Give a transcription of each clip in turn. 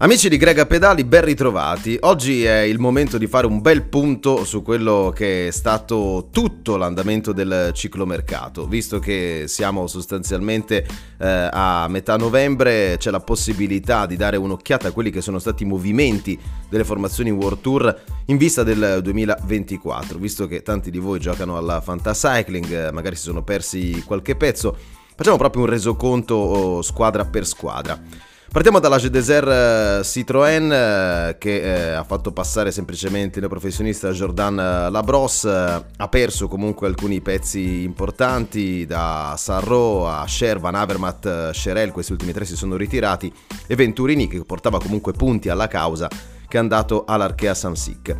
Amici di Grega Pedali, ben ritrovati. Oggi è il momento di fare un bel punto su quello che è stato tutto l'andamento del ciclomercato. Visto che siamo sostanzialmente eh, a metà novembre, c'è la possibilità di dare un'occhiata a quelli che sono stati i movimenti delle formazioni World Tour in vista del 2024. Visto che tanti di voi giocano alla Fantacycling, eh, magari si sono persi qualche pezzo, facciamo proprio un resoconto oh, squadra per squadra. Partiamo dalla Gedeser eh, Citroën eh, che eh, ha fatto passare semplicemente il professionista Jordan Labros, ha perso comunque alcuni pezzi importanti da Sarro a Sher, Van Avermaet, Scherel, questi ultimi tre si sono ritirati e Venturini che portava comunque punti alla causa che è andato all'Archea Samsic.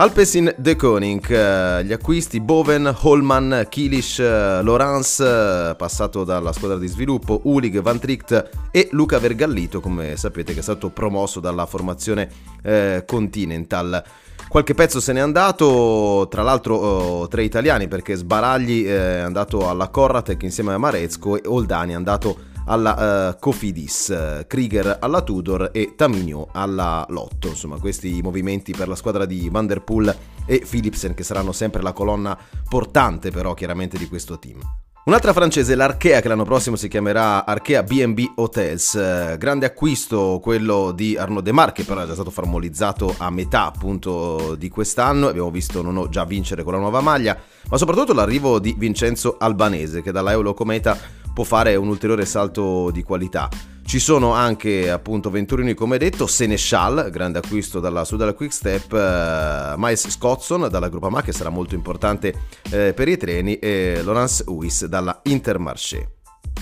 Alpecin De Koning, eh, gli acquisti Boven, Holman, Kilish, eh, Laurence, eh, passato dalla squadra di sviluppo, Ulig, Van Tricht e Luca Vergallito, come sapete che è stato promosso dalla formazione eh, Continental. Qualche pezzo se n'è andato, tra l'altro oh, tre italiani perché Sbaragli è andato alla Corratec insieme a Marezco e Oldani è andato alla uh, Cofidis, Krieger alla Tudor e Taminio alla Lotto. Insomma, questi movimenti per la squadra di Van Der Poel e Philipsen che saranno sempre la colonna portante però chiaramente di questo team. Un'altra francese, l'Arkea, che l'anno prossimo si chiamerà Arkea BB Hotels. Eh, grande acquisto quello di Arnaud Demar, che però è già stato formalizzato a metà appunto di quest'anno. Abbiamo visto non già vincere con la nuova maglia, ma soprattutto l'arrivo di Vincenzo Albanese, che dalla Euro Cometa può fare un ulteriore salto di qualità. Ci sono anche appunto Venturini come detto, Seneschal, grande acquisto dalla Sudal Quick Step, uh, Miles Scottson dalla Gruppa che sarà molto importante uh, per i treni e Laurence Uis dalla Intermarché.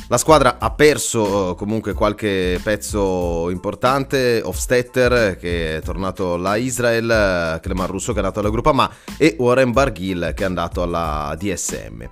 La squadra ha perso uh, comunque qualche pezzo importante, Hofstetter che è tornato alla Israel, Cleman Russo che è andato alla Gruppa Ma e Warren Barghil che è andato alla DSM.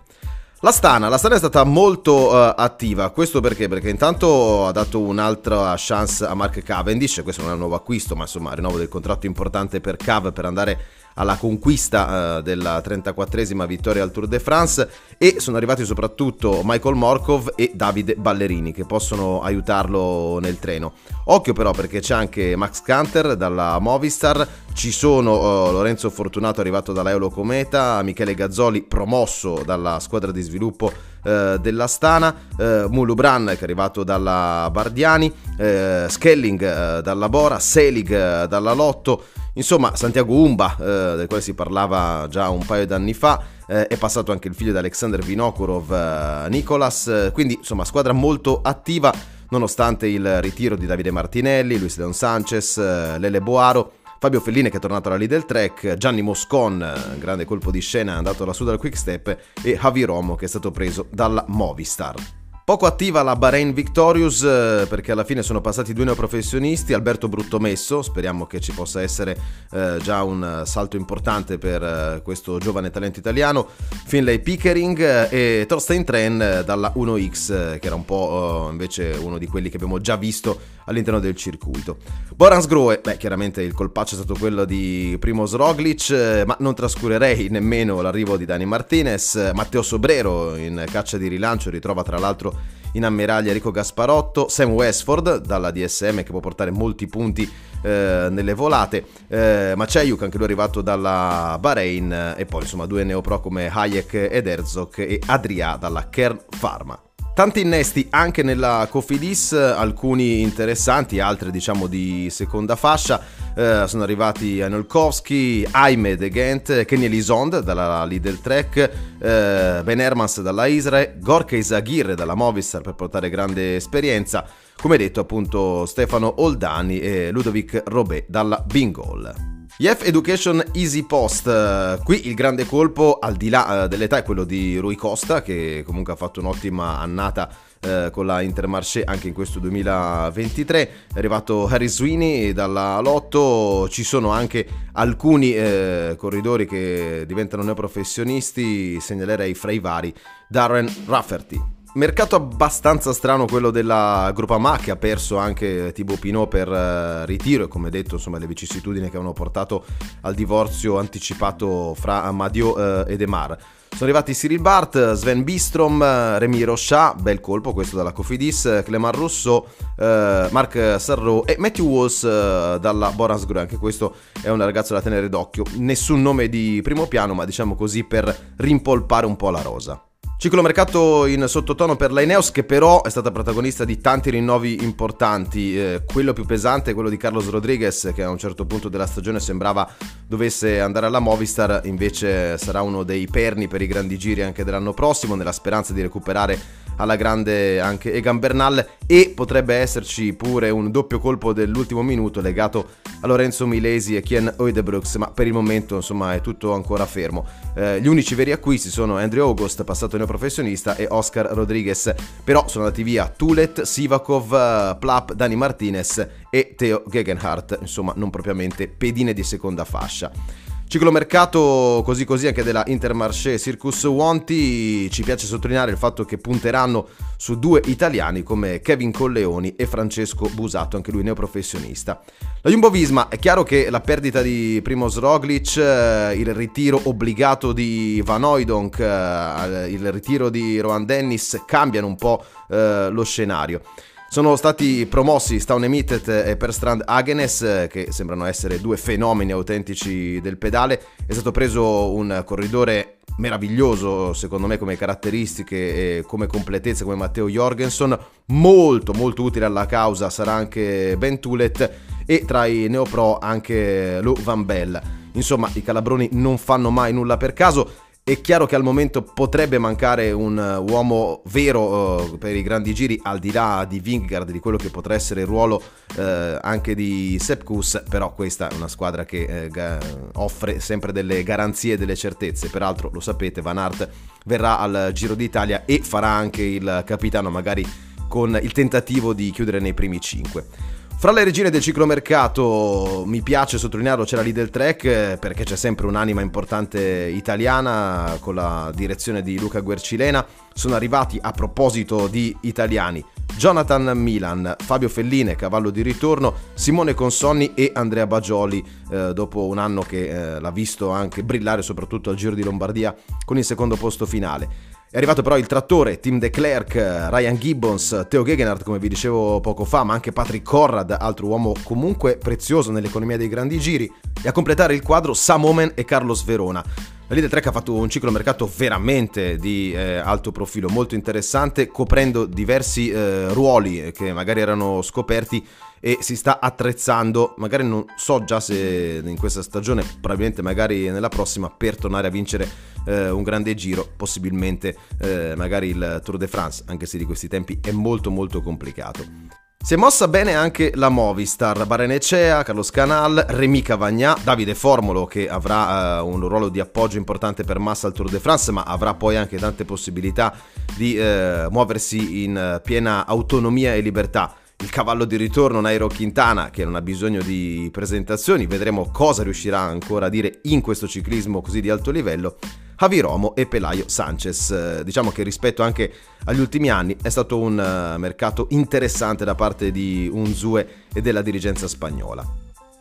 La Stana, la Stana è stata molto uh, attiva, questo perché? Perché intanto ha dato un'altra chance a Mark Cavendish, questo non è un nuovo acquisto, ma insomma rinnovo del contratto importante per Cav per andare alla conquista uh, della 34esima vittoria al Tour de France e sono arrivati soprattutto Michael Morkov e Davide Ballerini che possono aiutarlo nel treno. Occhio però perché c'è anche Max Canter dalla Movistar, ci sono uh, Lorenzo Fortunato arrivato dalla Eolo Cometa, Michele Gazzoli promosso dalla squadra di sviluppo uh, della Stana, uh, Mulubran che è arrivato dalla Bardiani, uh, Skelling dalla Bora, Selig dalla Lotto, Insomma, Santiago Umba, eh, del quale si parlava già un paio d'anni fa, eh, è passato anche il figlio di Alexander Vinokurov, eh, Nicolas, eh, quindi insomma squadra molto attiva nonostante il ritiro di Davide Martinelli, Luis Leon Sanchez, eh, Lele Boaro. Fabio Fellini che è tornato alla Lidl Track, Gianni Moscon, eh, grande colpo di scena, è andato lassù dal Quick Step e Javi Romo che è stato preso dalla Movistar. Poco attiva la Bahrain Victorious eh, perché alla fine sono passati due neoprofessionisti, Alberto Bruttomesso, speriamo che ci possa essere eh, già un salto importante per eh, questo giovane talento italiano, Finlay Pickering eh, e Thorstein Tren eh, dalla 1X eh, che era un po' invece uno di quelli che abbiamo già visto all'interno del circuito. Borans Groe, beh chiaramente il colpaccio è stato quello di Primo Roglic, ma non trascurerei nemmeno l'arrivo di Dani Martinez, Matteo Sobrero in caccia di rilancio ritrova tra l'altro in ammiraglia Enrico Gasparotto, Sam Westford dalla DSM che può portare molti punti eh, nelle volate, eh, Maceiuk anche lui arrivato dalla Bahrain e poi insomma due neopro come Hayek ed Herzog e Adria dalla Kern Pharma. Tanti innesti anche nella Cofidis, alcuni interessanti, altri diciamo di seconda fascia. Eh, sono arrivati Anolkowski, Aime De Ghent, Kenny Elisond dalla Lidl Trek, eh, Ben Hermans dalla Israel, Gorka Isagir dalla Movistar per portare grande esperienza. Come detto appunto Stefano Oldani e Ludovic Robé dalla Bingol. YEF Education Easy Post, qui il grande colpo al di là eh, dell'età è quello di Rui Costa che comunque ha fatto un'ottima annata eh, con la Intermarché anche in questo 2023, è arrivato Harry Sweeney dalla Lotto, ci sono anche alcuni eh, corridori che diventano neoprofessionisti, segnalerei fra i vari Darren Rafferty. Mercato abbastanza strano quello della Groupama che ha perso anche Thibaut Pinot per uh, ritiro e come detto insomma le vicissitudini che hanno portato al divorzio anticipato fra Amadio uh, e Demar. Sono arrivati Cyril Bart, Sven Bistrom, Remy Rochat, bel colpo questo dalla Cofidis, Clément Rousseau, uh, Marc Sarro e Matthew Walls uh, dalla Boras Gru. Anche questo è un ragazzo da tenere d'occhio. Nessun nome di primo piano, ma diciamo così per rimpolpare un po' la rosa. Ciclo mercato in sottotono per l'Aineos che però è stata protagonista di tanti rinnovi importanti, eh, quello più pesante è quello di Carlos Rodriguez che a un certo punto della stagione sembrava dovesse andare alla Movistar, invece sarà uno dei perni per i grandi giri anche dell'anno prossimo nella speranza di recuperare alla grande anche Egan Bernal e potrebbe esserci pure un doppio colpo dell'ultimo minuto legato a Lorenzo Milesi e Kien Oedebrooks, ma per il momento insomma è tutto ancora fermo. Eh, gli unici veri acquisti sono Andrew August, passato neoprofessionista, e Oscar Rodriguez, però sono andati via Tulet, Sivakov, Plap, Dani Martinez e Theo Gegenhardt, insomma non propriamente pedine di seconda fascia. Ciclomercato così così anche della Intermarché Circus Wanti, ci piace sottolineare il fatto che punteranno su due italiani come Kevin Colleoni e Francesco Busato, anche lui neoprofessionista. La Jumbo Visma, è chiaro che la perdita di Primoz Roglic, eh, il ritiro obbligato di Van Oydonk, eh, il ritiro di Rohan Dennis cambiano un po' eh, lo scenario. Sono stati promossi Stone Emitted e Perstrand Agenes, che sembrano essere due fenomeni autentici del pedale. È stato preso un corridore meraviglioso, secondo me, come caratteristiche e come completezza, come Matteo Jorgensen. Molto, molto utile alla causa sarà anche Ben Tulet e tra i neopro anche Lou Van Bell. Insomma, i calabroni non fanno mai nulla per caso è chiaro che al momento potrebbe mancare un uh, uomo vero uh, per i grandi giri, al di là di Vingegaard, di quello che potrà essere il ruolo uh, anche di Sepkus, però questa è una squadra che ga- offre sempre delle garanzie e delle certezze. Peraltro, lo sapete, Van Aert verrà al Giro d'Italia e farà anche il capitano, magari con il tentativo di chiudere nei primi 5. Fra le regine del ciclomercato mi piace sottolinearlo c'è la Lidl Trek eh, perché c'è sempre un'anima importante italiana con la direzione di Luca Guercilena. Sono arrivati a proposito di italiani Jonathan Milan, Fabio Felline, cavallo di ritorno, Simone Consonni e Andrea Bagioli eh, dopo un anno che eh, l'ha visto anche brillare soprattutto al Giro di Lombardia con il secondo posto finale. È arrivato però il trattore, Tim De Klerk, Ryan Gibbons, Theo Gegenhardt come vi dicevo poco fa, ma anche Patrick Conrad, altro uomo comunque prezioso nell'economia dei grandi giri, e a completare il quadro Sam Omen e Carlos Verona. La Leader Trek ha fatto un ciclo mercato veramente di eh, alto profilo, molto interessante, coprendo diversi eh, ruoli che magari erano scoperti e si sta attrezzando, magari non so già se in questa stagione, probabilmente magari nella prossima, per tornare a vincere eh, un grande giro, possibilmente eh, magari il Tour de France, anche se di questi tempi è molto molto complicato. Si è mossa bene anche la Movistar, Barenecea, Carlos Canal, Remy Cavagna, Davide Formolo che avrà uh, un ruolo di appoggio importante per Massa al Tour de France ma avrà poi anche tante possibilità di uh, muoversi in uh, piena autonomia e libertà. Il cavallo di ritorno Nairo Quintana che non ha bisogno di presentazioni, vedremo cosa riuscirà ancora a dire in questo ciclismo così di alto livello. Javi Romo e Pelayo Sanchez. Diciamo che rispetto anche agli ultimi anni è stato un eh, mercato interessante da parte di Unzue e della dirigenza spagnola.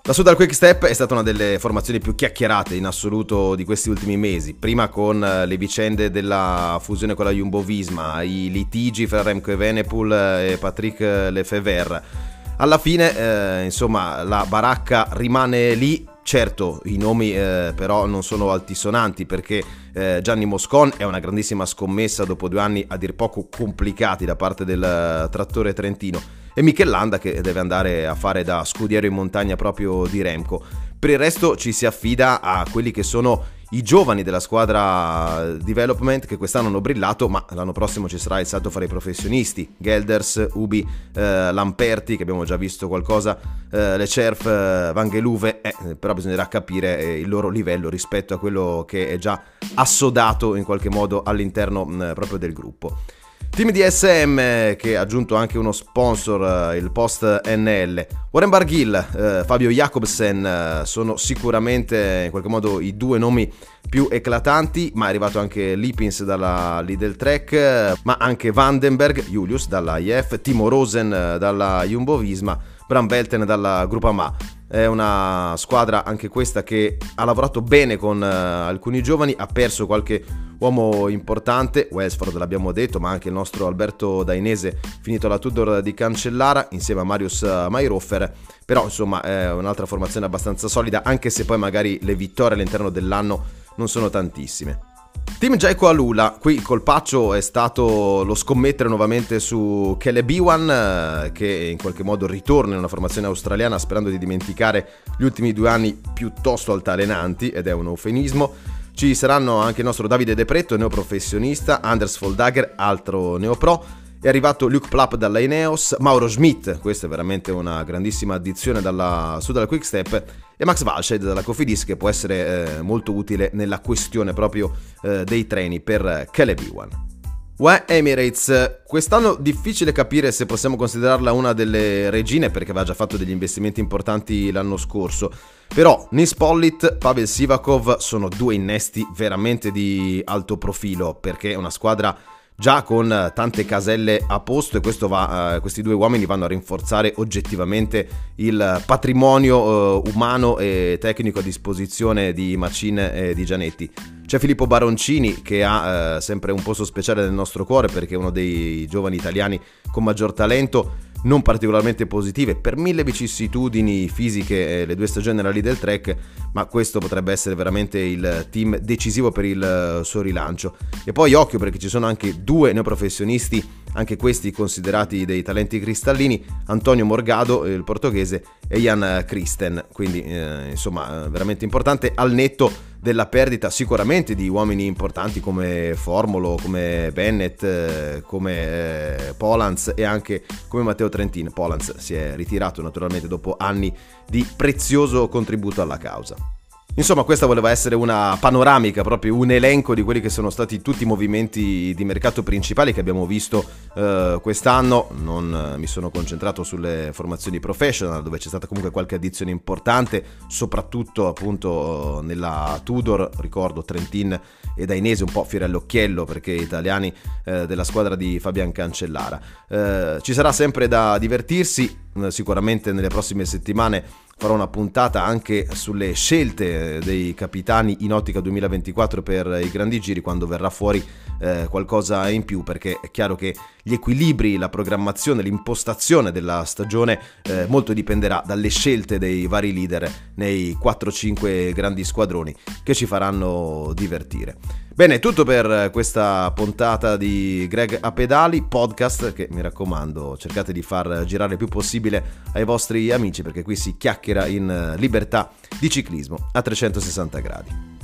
La Sudal Quick Step è stata una delle formazioni più chiacchierate in assoluto di questi ultimi mesi, prima con eh, le vicende della fusione con la Jumbo Visma, i litigi fra Remco Evenepoel e Patrick Lefebvre. Alla fine, eh, insomma, la baracca rimane lì. Certo, i nomi eh, però non sono altisonanti perché eh, Gianni Moscon è una grandissima scommessa dopo due anni a dir poco complicati da parte del uh, trattore trentino e Michellanda che deve andare a fare da scudiero in montagna proprio di Remco. Per il resto ci si affida a quelli che sono i giovani della squadra development che quest'anno hanno brillato, ma l'anno prossimo ci sarà il salto fra i professionisti, Gelders, Ubi, eh, Lamperti, che abbiamo già visto qualcosa, eh, Le Cerf, eh, Vangeluve, eh, però bisognerà capire eh, il loro livello rispetto a quello che è già assodato in qualche modo all'interno proprio del gruppo. Team DSM che ha aggiunto anche uno sponsor, eh, il Post NL. Warren Barghil, eh, Fabio Jacobsen eh, sono sicuramente in qualche modo i due nomi più eclatanti, ma è arrivato anche Lipins dalla Lidl Trek, ma anche Vandenberg, Julius dalla IF, Timo Rosen eh, dalla Jumbo Visma, Bram Belten dalla Grupama. È una squadra anche questa che ha lavorato bene con uh, alcuni giovani, ha perso qualche uomo importante, Westford l'abbiamo detto, ma anche il nostro Alberto Dainese finito la Tudor di Cancellara insieme a Marius eh, Mayroffer, però insomma è un'altra formazione abbastanza solida, anche se poi magari le vittorie all'interno dell'anno non sono tantissime. Team Jaiko Alula, qui il colpaccio è stato lo scommettere nuovamente su Kele Biwan eh, che in qualche modo ritorna in una formazione australiana sperando di dimenticare gli ultimi due anni piuttosto altalenanti ed è un eufemismo. Ci saranno anche il nostro Davide De Pretto, neoprofessionista, Anders Foldager, altro neopro, è arrivato Luke Plapp dalla Ineos, Mauro Schmidt, questa è veramente una grandissima addizione dalla, su dalla Quickstep, e Max Walshed dalla Cofidis che può essere eh, molto utile nella questione proprio eh, dei treni per Caleb Ewan. UE Emirates, quest'anno difficile capire se possiamo considerarla una delle regine perché aveva già fatto degli investimenti importanti l'anno scorso, però Nis Pollitt, Pavel Sivakov sono due innesti veramente di alto profilo perché è una squadra già con tante caselle a posto e va, uh, questi due uomini vanno a rinforzare oggettivamente il patrimonio uh, umano e tecnico a disposizione di Macine e di Gianetti. C'è Filippo Baroncini che ha uh, sempre un posto speciale nel nostro cuore perché è uno dei giovani italiani con maggior talento non particolarmente positive per mille vicissitudini fisiche eh, le due stagioni nella Lidl Trek, ma questo potrebbe essere veramente il team decisivo per il eh, suo rilancio. E poi occhio perché ci sono anche due neoprofessionisti anche questi considerati dei talenti cristallini, Antonio Morgado, il portoghese, e Jan Christen, quindi eh, insomma veramente importante al netto della perdita sicuramente di uomini importanti come Formolo, come Bennett, eh, come eh, Polans e anche come Matteo Trentin. Polans si è ritirato naturalmente dopo anni di prezioso contributo alla causa. Insomma, questa voleva essere una panoramica, proprio un elenco di quelli che sono stati tutti i movimenti di mercato principali che abbiamo visto eh, quest'anno. Non eh, mi sono concentrato sulle formazioni professional, dove c'è stata comunque qualche addizione importante, soprattutto appunto nella Tudor, ricordo Trentin e Dainese un po' fiore all'occhiello perché italiani eh, della squadra di Fabian Cancellara. Eh, ci sarà sempre da divertirsi, eh, sicuramente nelle prossime settimane farò una puntata anche sulle scelte dei capitani in ottica 2024 per i grandi giri quando verrà fuori eh, qualcosa in più perché è chiaro che gli equilibri, la programmazione, l'impostazione della stagione eh, molto dipenderà dalle scelte dei vari leader nei 4-5 grandi squadroni che ci faranno divertire. Bene, tutto per questa puntata di Greg a pedali, podcast che mi raccomando cercate di far girare il più possibile ai vostri amici perché qui si chiacchiera in libertà di ciclismo a 360 gradi.